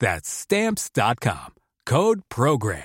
That's Stamps.com. Code PROGRAM.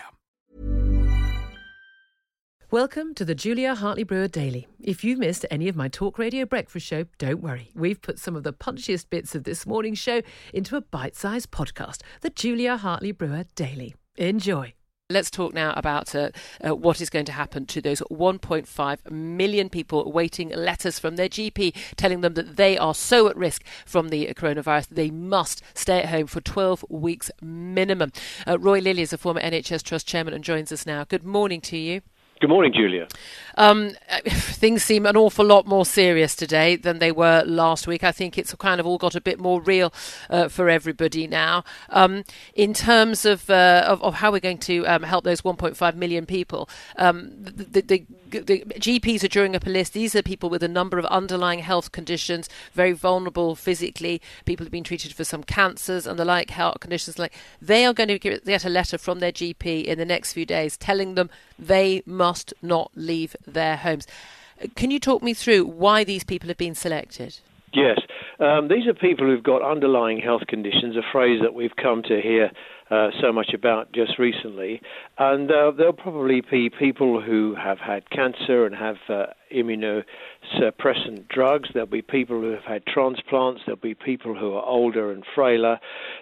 Welcome to the Julia Hartley Brewer Daily. If you've missed any of my talk radio breakfast show, don't worry. We've put some of the punchiest bits of this morning's show into a bite sized podcast, the Julia Hartley Brewer Daily. Enjoy. Let's talk now about uh, uh, what is going to happen to those 1.5 million people waiting letters from their GP telling them that they are so at risk from the coronavirus they must stay at home for 12 weeks minimum. Uh, Roy Lilly is a former NHS Trust chairman and joins us now. Good morning to you. Good morning, Julia. Um, things seem an awful lot more serious today than they were last week. I think it's kind of all got a bit more real uh, for everybody now. Um, in terms of, uh, of, of how we're going to um, help those 1.5 million people, um, the, the, the, GPs are drawing up a list. These are people with a number of underlying health conditions, very vulnerable physically. People have been treated for some cancers and the like health conditions. Like they are going to get a letter from their GP in the next few days telling them they must not leave their homes. Can you talk me through why these people have been selected? Yes. Um, these are people who've got underlying health conditions, a phrase that we've come to hear uh, so much about just recently. And uh, there'll probably be people who have had cancer and have uh, immunosuppressant drugs. There'll be people who have had transplants. There'll be people who are older and frailer.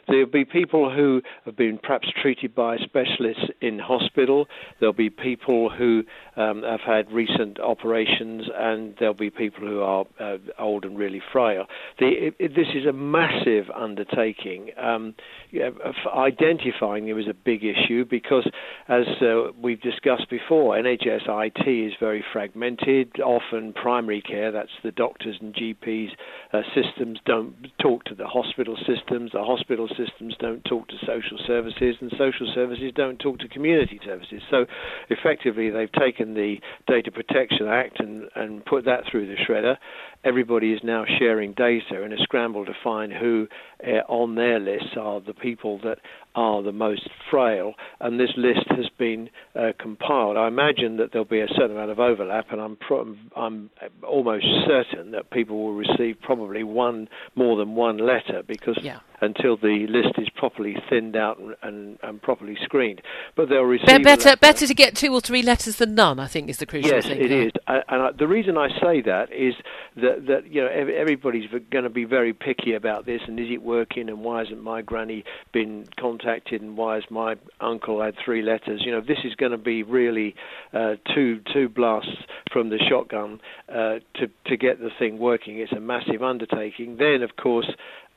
There'll be people who have been perhaps treated by specialists in hospital. There'll be people who um, have had recent operations, and there'll be people who are uh, old and really frail. The, it, this is a massive undertaking. Um, yeah, identifying them is a big issue because, as uh, we've discussed before, NHS IT is very fragmented often primary care, that's the doctors and GPs uh, systems, don't talk to the hospital systems. The hospital systems don't talk to social services, and social services don't talk to community services. So, effectively, they've taken the Data Protection Act and, and put that through the shredder. Everybody is now sharing data in a scramble to find who uh, on their lists are the people that are the most frail, and this list has been uh, compiled. I imagine that there'll be a certain amount of overlap, and I'm pro- I'm almost certain that people will receive probably one more than one letter because yeah. until the list is properly thinned out and, and, and properly screened, but they'll receive Be- better better to get two or three letters than none. I think is the crucial yes, thing. Yes, it is, and I, the reason I say that is that that you know everybody's going to be very picky about this, and is it working, and why hasn't my granny been contacted? contacted and why has my uncle had three letters? You know, this is going to be really uh, two two blasts from the shotgun uh, to to get the thing working. It's a massive undertaking. Then, of course.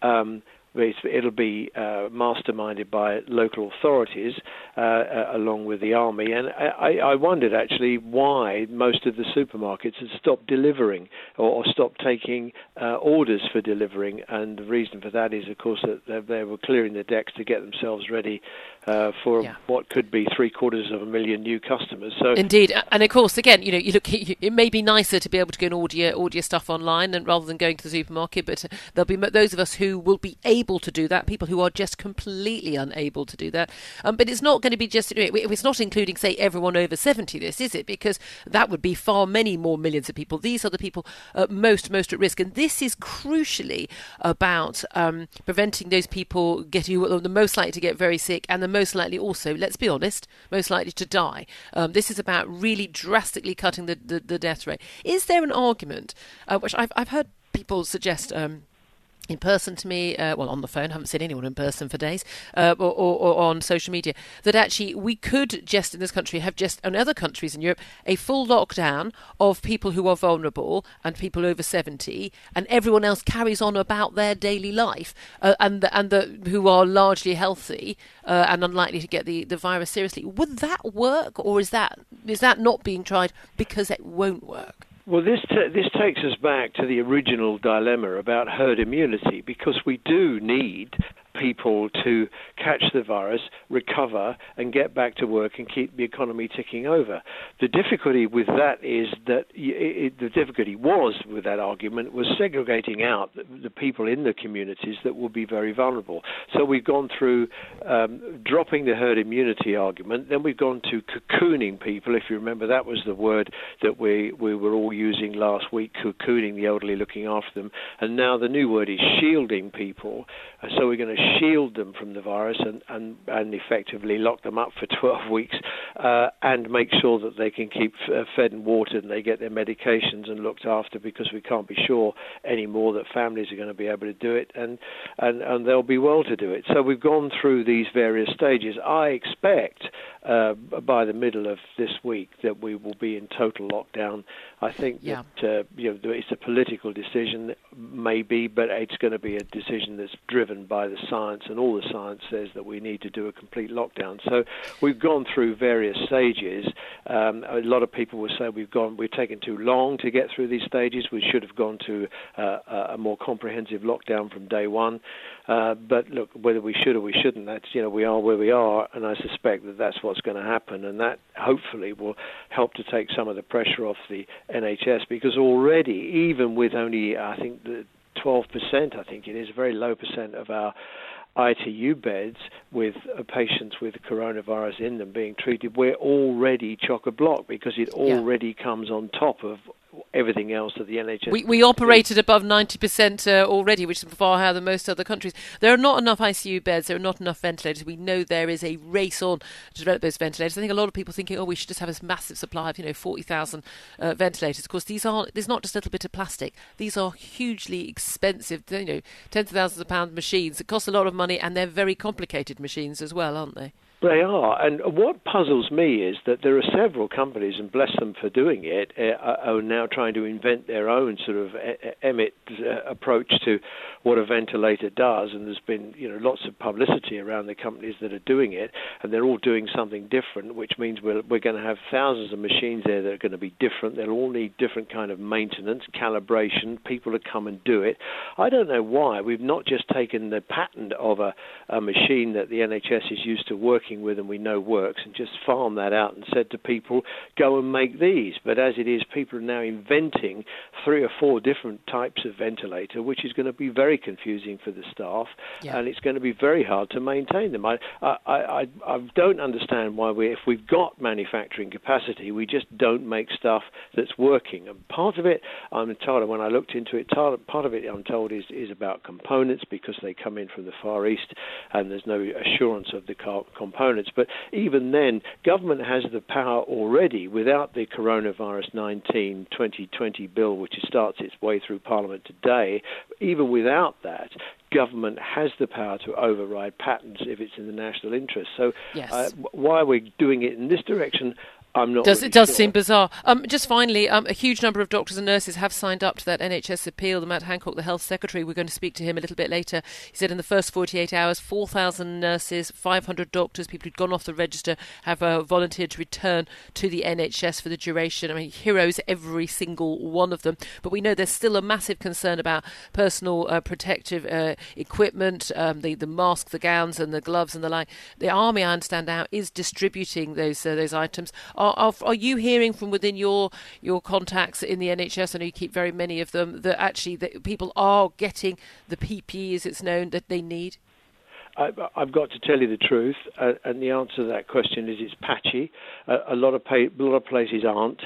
Um, it'll be uh, masterminded by local authorities uh, uh, along with the army. And I, I, wondered actually why most of the supermarkets had stopped delivering or, or stopped taking uh, orders for delivering. And the reason for that is, of course, that they were clearing the decks to get themselves ready uh, for yeah. what could be three quarters of a million new customers. So indeed, and of course, again, you know, you look, it may be nicer to be able to go and order order stuff online and rather than going to the supermarket, but there'll be those of us who will be able to do that, people who are just completely unable to do that. Um, but it's not going to be just, it's not including, say, everyone over 70, this, is it? Because that would be far many more millions of people. These are the people uh, most, most at risk. And this is crucially about um, preventing those people getting the most likely to get very sick and the most likely also, let's be honest, most likely to die. Um, this is about really drastically cutting the, the, the, death rate. Is there an argument, uh, which I've, I've heard people suggest um, in person to me, uh, well, on the phone, I haven't seen anyone in person for days, uh, or, or, or, on social media, that actually we could just in this country have just, in other countries in Europe, a full lockdown of people who are vulnerable and people over 70, and everyone else carries on about their daily life, uh, and the, and the, who are largely healthy uh, and unlikely to get the, the virus seriously. Would that work, or is that is that not being tried because it won't work? Well, this t- this takes us back to the original dilemma about herd immunity because we do need people to catch the virus, recover, and get back to work and keep the economy ticking over. The difficulty with that is that it, the difficulty was with that argument was segregating out the, people in the communities that will be very vulnerable. So we've gone through um, dropping the herd immunity argument, then we've gone to cocooning people. If you remember, that was the word that we we were all using last week, cocooning the elderly, looking after them, and now the new word is shielding people. So we're going to shield them from the virus and, and, and effectively lock them up for 12 weeks uh, and make sure that they can keep uh, fed and watered and they get their medications and looked after because we can't be sure anymore that families are going to be able to do it and, and, and they'll be well to do it. So we've gone through these various stages. I expect uh, by the middle of this week that we will be in total lockdown. I think yeah. that uh, you know it's a political decision, maybe, but it's going to be a decision that's driven by the science, and all the science says that we need to do a complete lockdown. So we've gone through various stages. Um, a lot of people will say we've gone, we've taken too long to get through these stages. We should have gone to uh, a more comprehensive lockdown from day one. Uh, but look, whether we should or we shouldn't, that's you know we are where we are, and I suspect that that's what's going to happen, and that hopefully will help to take some of the pressure off the NHS because already, even with only I think the 12%, I think it is a very low percent of our ITU beds with uh, patients with coronavirus in them being treated, we're already chock a block because it already yeah. comes on top of everything else that the NHS. We, we operated above 90% uh, already, which is far higher than most other countries. There are not enough ICU beds, there are not enough ventilators. We know there is a race on to develop those ventilators. I think a lot of people thinking, oh, we should just have a massive supply of, you know, 40,000 uh, ventilators. Of course, these are there's not just a little bit of plastic. These are hugely expensive, you know, tens of thousands of pound machines. It costs a lot of money, and they're very complicated machines as well, aren't they? They are, and what puzzles me is that there are several companies, and bless them for doing it, uh, are now trying to invent their own sort of EMIT uh, approach to what a ventilator does. And there's been, you know, lots of publicity around the companies that are doing it, and they're all doing something different, which means we're we're going to have thousands of machines there that are going to be different. They'll all need different kind of maintenance, calibration, people to come and do it. I don't know why we've not just taken the patent of a, a machine that the NHS is used to working working with and we know works and just farm that out and said to people, go and make these. But as it is, people are now inventing three or four different types of ventilator, which is going to be very confusing for the staff yeah. and it's going to be very hard to maintain them. I, I, I, I don't understand why we, if we've got manufacturing capacity, we just don't make stuff that's working. And part of it, I'm told, when I looked into it, part of it, I'm told, is, is about components because they come in from the Far East and there's no assurance of the components components. But even then, government has the power already without the coronavirus 19 2020 bill, which starts its way through Parliament today. Even without that, government has the power to override patents if it's in the national interest. So, yes. uh, why are we're doing it in this direction, I'm not. Does really it does sure. seem bizarre? Um, just finally, um, a huge number of doctors and nurses have signed up to that NHS appeal. Matt Hancock, the health secretary, we're going to speak to him a little bit later. He said in the first 48 hours, 4,000 nurses, 500 doctors, people who'd gone off the register, have uh, volunteered to return to the NHS for the duration. I mean, heroes, every single one of them. But we know there's still a massive concern about personal uh, protective uh, equipment, um, the the masks, the gowns, and the gloves and the like. The army, I understand now, is distributing those uh, those items Are, are, are you hearing from within your your contacts in the NHS? I know you keep very many of them. That actually that people are getting the PPE, as it's known, that they need. I, have got to tell you the truth, uh, and the answer to that question is it's patchy. Uh, a lot of pay, a lot of places aren't.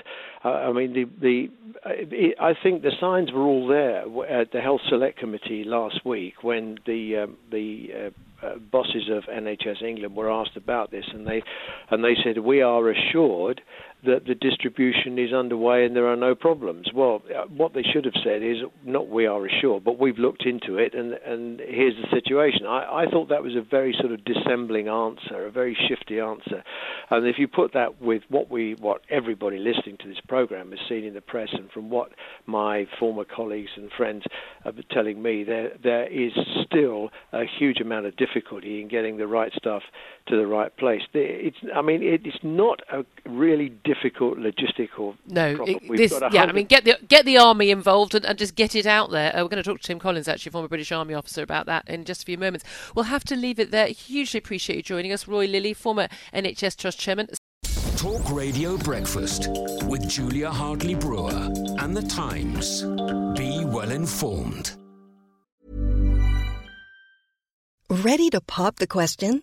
Uh, I mean, the the it, I think the signs were all there at the Health Select Committee last week when the um, the uh, bosses of NHS England were asked about this, and they and they said we are assured that the distribution is underway and there are no problems. Well, uh, what they should have said is not we are assured, but we've looked into it and, and here's the situation. I, I thought that was a very sort of dissembling answer, a very shifty answer. And if you put that with what we, what everybody listening to this program has seen in the press and from what my former colleagues and friends are telling me, there there is still a huge amount of difficulty in getting the right stuff to the right place. It's, I mean, it's not a really difficult logistical. No, it, this, yeah, I mean, get the get the army involved and, and just get it out there. Uh, we're going to talk to Tim Collins, actually, former British Army officer, about that in just a few moments. We'll have to leave it there. Hugely appreciate you joining us, Roy Lilly, former NHS Trust chairman. Talk Radio Breakfast with Julia Hartley Brewer and the Times. Be well informed. Ready to pop the question?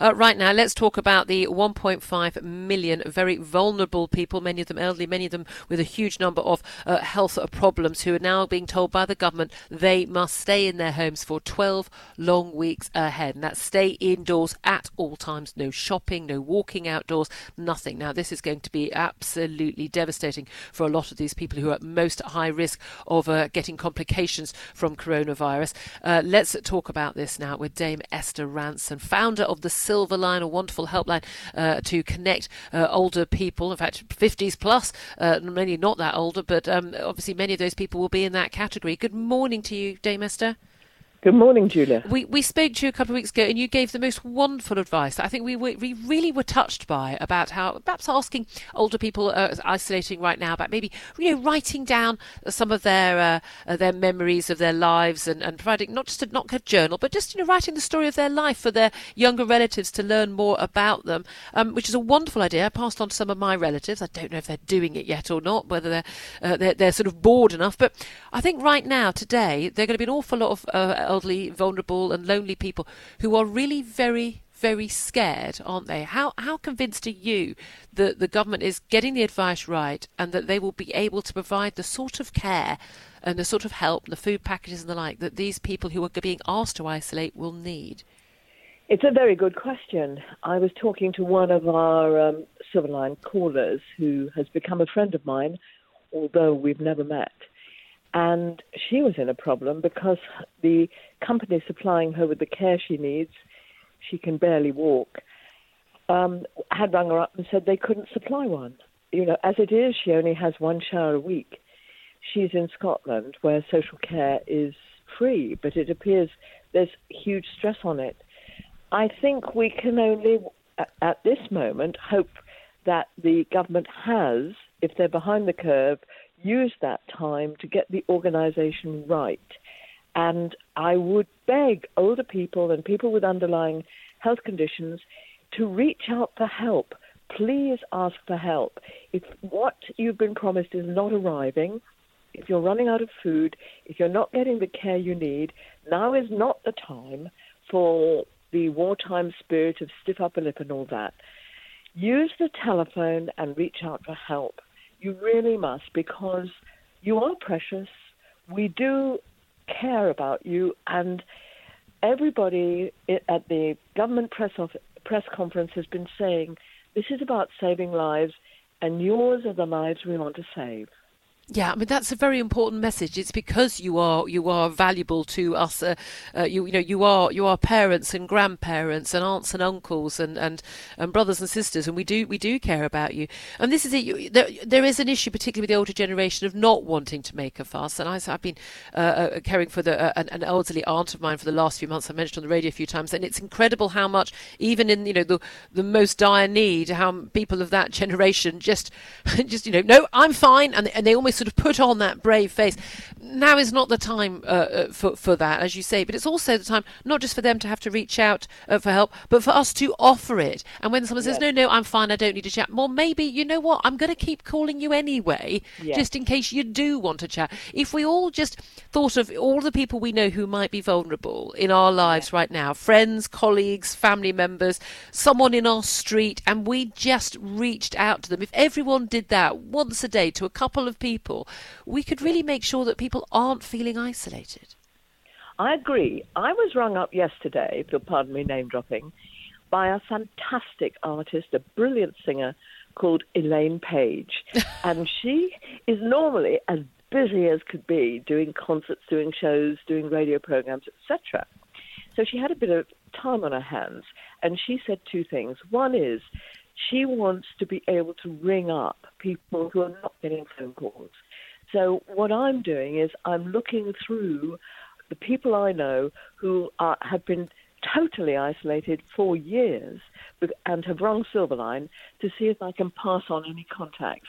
Uh, right now, let's talk about the 1.5 million very vulnerable people, many of them elderly, many of them with a huge number of uh, health problems, who are now being told by the government they must stay in their homes for 12 long weeks ahead. And that's stay indoors at all times, no shopping, no walking outdoors, nothing. Now, this is going to be absolutely devastating for a lot of these people who are at most high risk of uh, getting complications from coronavirus. Uh, let's talk about this now with Dame Esther Rantzen, founder of the Silver Line, a wonderful helpline uh, to connect uh, older people, in fact, 50s plus, uh, many not that older, but um, obviously many of those people will be in that category. Good morning to you, Dame Esther. Good morning, Julia. We we spoke to you a couple of weeks ago, and you gave the most wonderful advice. I think we were, we really were touched by about how perhaps asking older people uh, isolating right now about maybe you know writing down some of their uh, their memories of their lives and, and providing not just a not a journal, but just you know writing the story of their life for their younger relatives to learn more about them, um, which is a wonderful idea. I passed on to some of my relatives. I don't know if they're doing it yet or not, whether they're uh, they're, they're, sort of bored enough. But I think right now today they're going to be an awful lot of uh, elderly, vulnerable, and lonely people who are really very very scared, aren't they? How how convinced are you that the government is getting the advice right and that they will be able to provide the sort of care and the sort of help, the food packages and the like that these people who are being asked to isolate will need? It's a very good question. I was talking to one of our um, Silverline callers who has become a friend of mine, although we've never met and she was in a problem because the company supplying her with the care she needs, she can barely walk, um, had rung her up and said they couldn't supply one. You know, as it is, she only has one shower a week. She's in Scotland where social care is free, but it appears there's huge stress on it. I think we can only at, at this moment, hope that the government has, if they're behind the curve, used that time to get the organisation right. And I would beg older people and people with underlying health conditions to reach out for help. Please ask for help. If what you've been promised is not arriving, if you're running out of food, if you're not getting the care you need, now is not the time for the wartime spirit of stiff upper lip and all that. Use the telephone and reach out for help. You really must because you are precious. We do care about you, and everybody at the government press office, press conference has been saying this is about saving lives, and yours are the lives we want to save. Yeah, I mean that's a very important message. It's because you are you are valuable to us. Uh, uh, you you know you are you are parents and grandparents and aunts and uncles and, and, and brothers and sisters, and we do we do care about you. And this is it. There, there is an issue, particularly with the older generation, of not wanting to make a fuss. And I, have been uh, uh, caring for the, uh, an, an, elderly aunt of mine for the last few months. I mentioned on the radio a few times, and it's incredible how much, even in you know the the most dire need, how people of that generation just just you know no, I'm fine, and and they almost sort of put on that brave face. Now is not the time uh, uh, for for that, as you say, but it's also the time not just for them to have to reach out uh, for help, but for us to offer it. And when someone yes. says, "No, no, I'm fine, I don't need to chat," well, maybe you know what, I'm going to keep calling you anyway, yes. just in case you do want to chat. If we all just thought of all the people we know who might be vulnerable in our lives yes. right now, friends, colleagues, family members, someone in our street, and we just reached out to them. If everyone did that once a day to a couple of people, we could really make sure that people aren't feeling isolated. I agree. I was rung up yesterday, if you'll pardon me name dropping, by a fantastic artist, a brilliant singer called Elaine Paige. and she is normally as busy as could be doing concerts, doing shows, doing radio programs, etc. So she had a bit of time on her hands, and she said two things. One is she wants to be able to ring up people who are not getting phone calls. So what I'm doing is I'm looking through the people I know who are, have been totally isolated for years and have rung Silverline to see if I can pass on any contacts.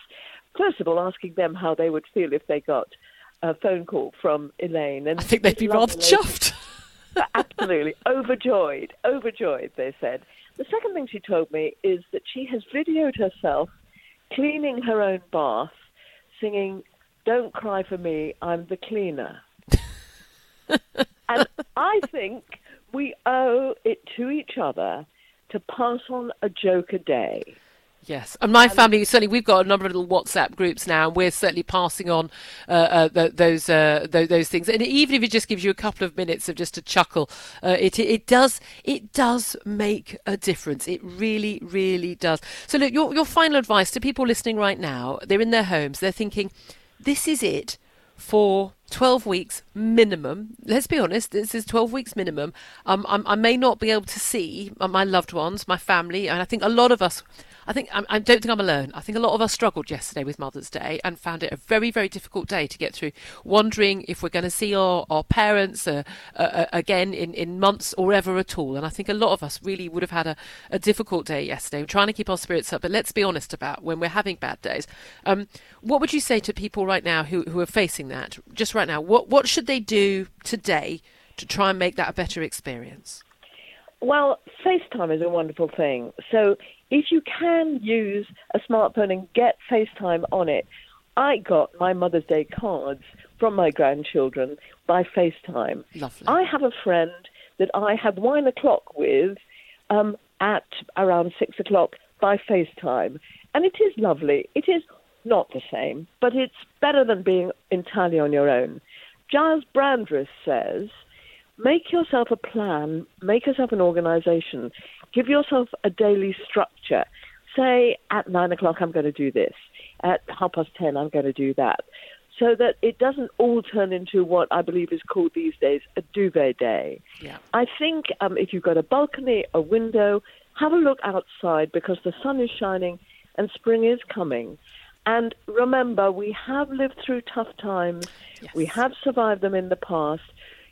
First of all, asking them how they would feel if they got a phone call from Elaine. And I think they'd be rather chuffed. Absolutely. Overjoyed. Overjoyed, they said. The second thing she told me is that she has videoed herself cleaning her own bath, singing, Don't cry for me, I'm the cleaner. and I think we owe it to each other to pass on a joke a day. Yes, and my family certainly we've got a number of little WhatsApp groups now, and we're certainly passing on uh, uh, th- those, uh, th- those things. And even if it just gives you a couple of minutes of just a chuckle, uh, it it does it does make a difference. It really really does. So look, your your final advice to people listening right now, they're in their homes, they're thinking, this is it for 12 weeks minimum. Let's be honest, this is 12 weeks minimum. Um, i may not be able to see my loved ones, my family, and I think a lot of us I think I, I don't think I'm alone. I think a lot of us struggled yesterday with Mother's Day and found it a very, very difficult day to get through, wondering if we're going to see our, our parents uh, uh, uh, again in, in months or ever at all. And I think a lot of us really would have had a, a difficult day yesterday. We're trying to keep our spirits up, but let's be honest about when we're having bad days. Um, what would you say to people right now who, who are facing that, just right now? What, what should they do today to try and make that a better experience? Well, FaceTime is a wonderful thing. So if you can use a smartphone and get FaceTime on it, I got my Mother's Day cards from my grandchildren by FaceTime. Lovely. I have a friend that I have wine o'clock with um, at around six o'clock by FaceTime. And it is lovely. It is not the same, but it's better than being entirely on your own. Giles Brandreth says, make yourself a plan, make yourself an organization, give yourself a daily structure. Say at nine o'clock, I'm going to do this. At half past ten, I'm going to do that. So that it doesn't all turn into what I believe is called these days a duvet day. Yeah. I think um, if you've got a balcony, a window, have a look outside because the sun is shining and spring is coming. And remember, we have lived through tough times. Yes. We have survived them in the past.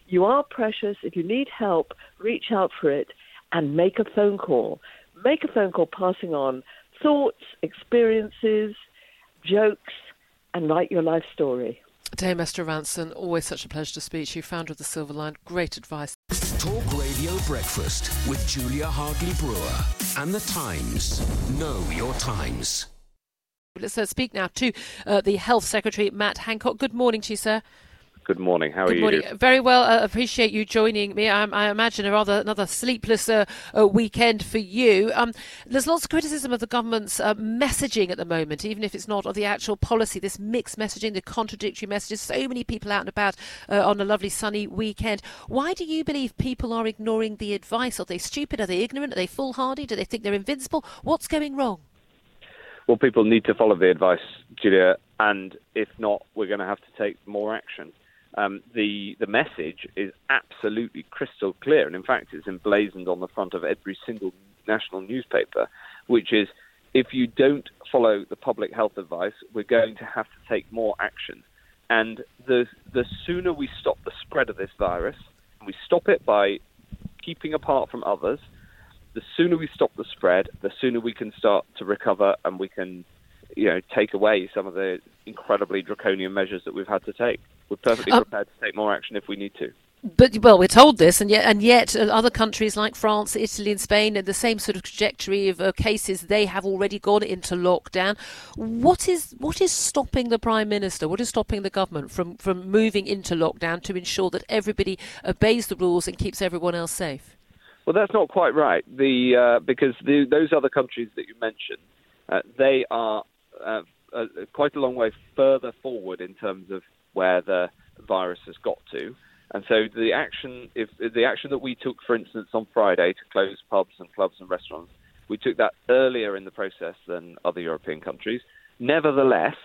You are precious. If you need help, reach out for it and make a phone call. make a phone call passing on thoughts, experiences, jokes, and write your life story. Dame Esther Rantzen, always such a pleasure to speak to you, founder of the Silver Line. Great advice. Talk Radio Breakfast with Julia Hartley Brewer and the Times. Know your times. Let's uh, speak now to uh, the Health Secretary, Matt Hancock. Good morning to you, sir. Good morning. How are Good you? Very well. I uh, appreciate you joining me. I, I imagine a rather another sleepless uh, uh, weekend for you. Um, there's lots of criticism of the government's uh, messaging at the moment, even if it's not of the actual policy. This mixed messaging, the contradictory messages. So many people out and about uh, on a lovely sunny weekend. Why do you believe people are ignoring the advice? Are they stupid? Are they ignorant? Are they foolhardy? Do they think they're invincible? What's going wrong? Well, people need to follow the advice, Julia, and if not, we're going to have to take more action. Um, the the message is absolutely crystal clear, and in fact, it's emblazoned on the front of every single national newspaper, which is if you don't follow the public health advice, we're going to have to take more action. And the the sooner we stop the spread of this virus, we stop it by keeping apart from others. The sooner we stop the spread, the sooner we can start to recover, and we can, you know, take away some of the incredibly draconian measures that we've had to take. We're perfectly Um, prepared to take more action if we need to. But well, we're told this, and yet, and yet, uh, other countries like France, Italy, and Spain, and the same sort of trajectory of uh, cases, they have already gone into lockdown. What is what is stopping the prime minister? What is stopping the government from from moving into lockdown to ensure that everybody obeys the rules and keeps everyone else safe? Well, that's not quite right. The uh, because the, those other countries that you mentioned, uh, they are uh, uh, quite a long way further forward in terms of where the virus has got to. And so the action, if the action that we took, for instance, on Friday to close pubs and clubs and restaurants, we took that earlier in the process than other European countries. Nevertheless,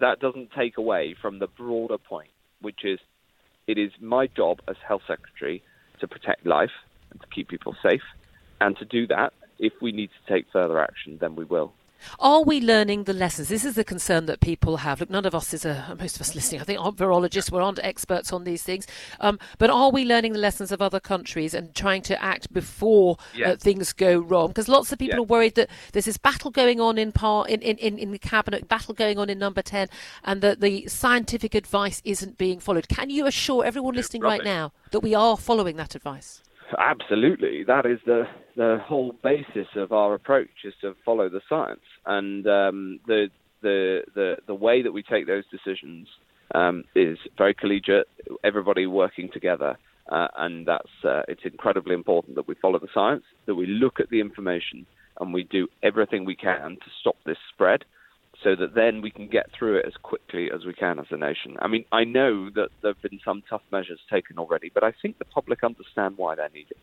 that doesn't take away from the broader point, which is it is my job as health secretary to protect life and to keep people safe. And to do that, if we need to take further action, then we will. Are we learning the lessons? This is the concern that people have. Look, none of us is a, most of us listening, I think, aren't virologists, we aren't experts on these things. Um, but are we learning the lessons of other countries and trying to act before uh, things go wrong? Because lots of people Yeah. are worried that there's this battle going on in, par, in, in, in, in the cabinet, battle going on in number 10, and that the scientific advice isn't being followed. Can you assure everyone listening right now that we are following that advice? Absolutely, that is the the whole basis of our approach is to follow the science, and um, the the the the way that we take those decisions um, is very collegiate. Everybody working together, uh, and that's uh, it's incredibly important that we follow the science, that we look at the information, and we do everything we can to stop this spread, so that then we can get through it as quickly as we can as a nation. I mean, I know that there have been some tough measures taken already, but I think the public understand why they're needed.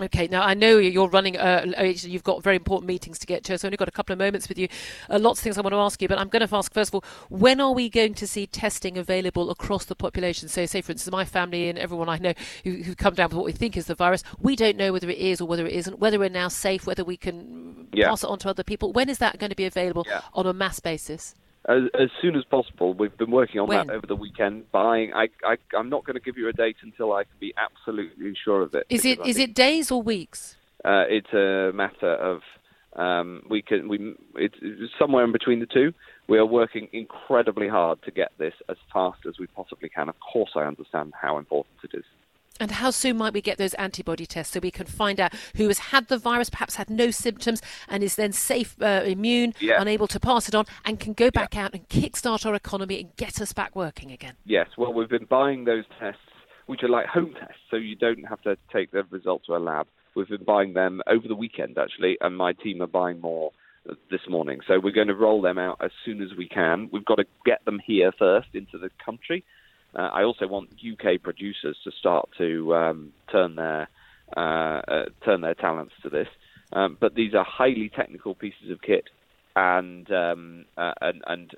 Okay, now I know you're running, uh, you've got very important meetings to get to, so I've only got a couple of moments with you. Uh, lots of things I want to ask you, but I'm going to ask first of all, when are we going to see testing available across the population? So, say for instance, my family and everyone I know who, who come down with what we think is the virus, we don't know whether it is or whether it isn't, whether we're now safe, whether we can Yeah. pass it on to other people. When is that going to be available Yeah. on a mass basis? As, as soon as possible. We've been working on When? that over the weekend. Buying, I, I, I'm not going to give you a date until I can be absolutely sure of it. Is it is it days or weeks? Uh, it's a matter of um, we can we it's, it's somewhere in between the two. We are working incredibly hard to get this as fast as we possibly can. Of course, I understand how important it is. And how soon might we get those antibody tests so we can find out who has had the virus, perhaps had no symptoms, and is then safe, uh, immune, Yeah. unable to pass it on, and can go back out and kickstart our economy and get us back working again? Yes, well, we've been buying those tests, which are like home tests, so you don't have to take the result to a lab. We've been buying them over the weekend, actually, and my team are buying more this morning. So we're going to roll them out as soon as we can. We've got to get them here first into the country. Uh, I also want UK producers to start to um, turn their uh, uh, turn their talents to this. Um, but these are highly technical pieces of kit, and um, uh, and and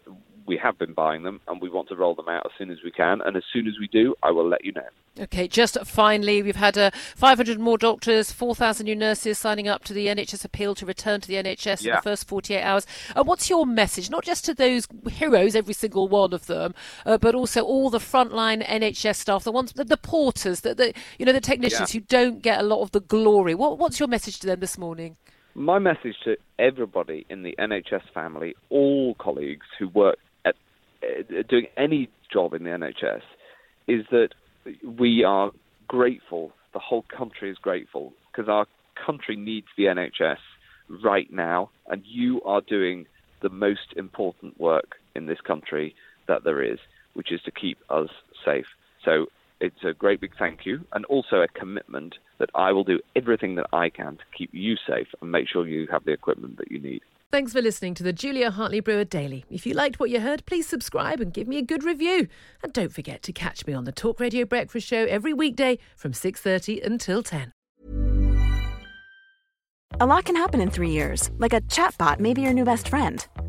we have been buying them, and we want to roll them out as soon as we can. And as soon as we do, I will let you know. Okay, just finally, we've had uh, 500 more doctors, 4,000 new nurses signing up to the NHS appeal to return to the NHS in the first 48 hours. Uh, what's your message, not just to those heroes, every single one of them, uh, but also all the frontline NHS staff, the ones, the, the porters, the, the you know, the technicians Yeah. who don't get a lot of the glory. What, what's your message to them this morning? My message to everybody in the NHS family, all colleagues who work at uh, doing any job in the NHS, is that we are grateful. The whole country is grateful because our country needs the NHS right now, and you are doing the most important work in this country that there is, which is to keep us safe. So it's a great big thank you, and also a commitment that I will do everything that I can to keep you safe and make sure you have the equipment that you need. Thanks for listening to the Julia Hartley Brewer Daily. If you liked what you heard, please subscribe and give me a good review. And don't forget to catch me on the Talk Radio Breakfast Show every weekday from 6:30 until 10. A lot can happen in three years, like a chatbot may be your new best friend.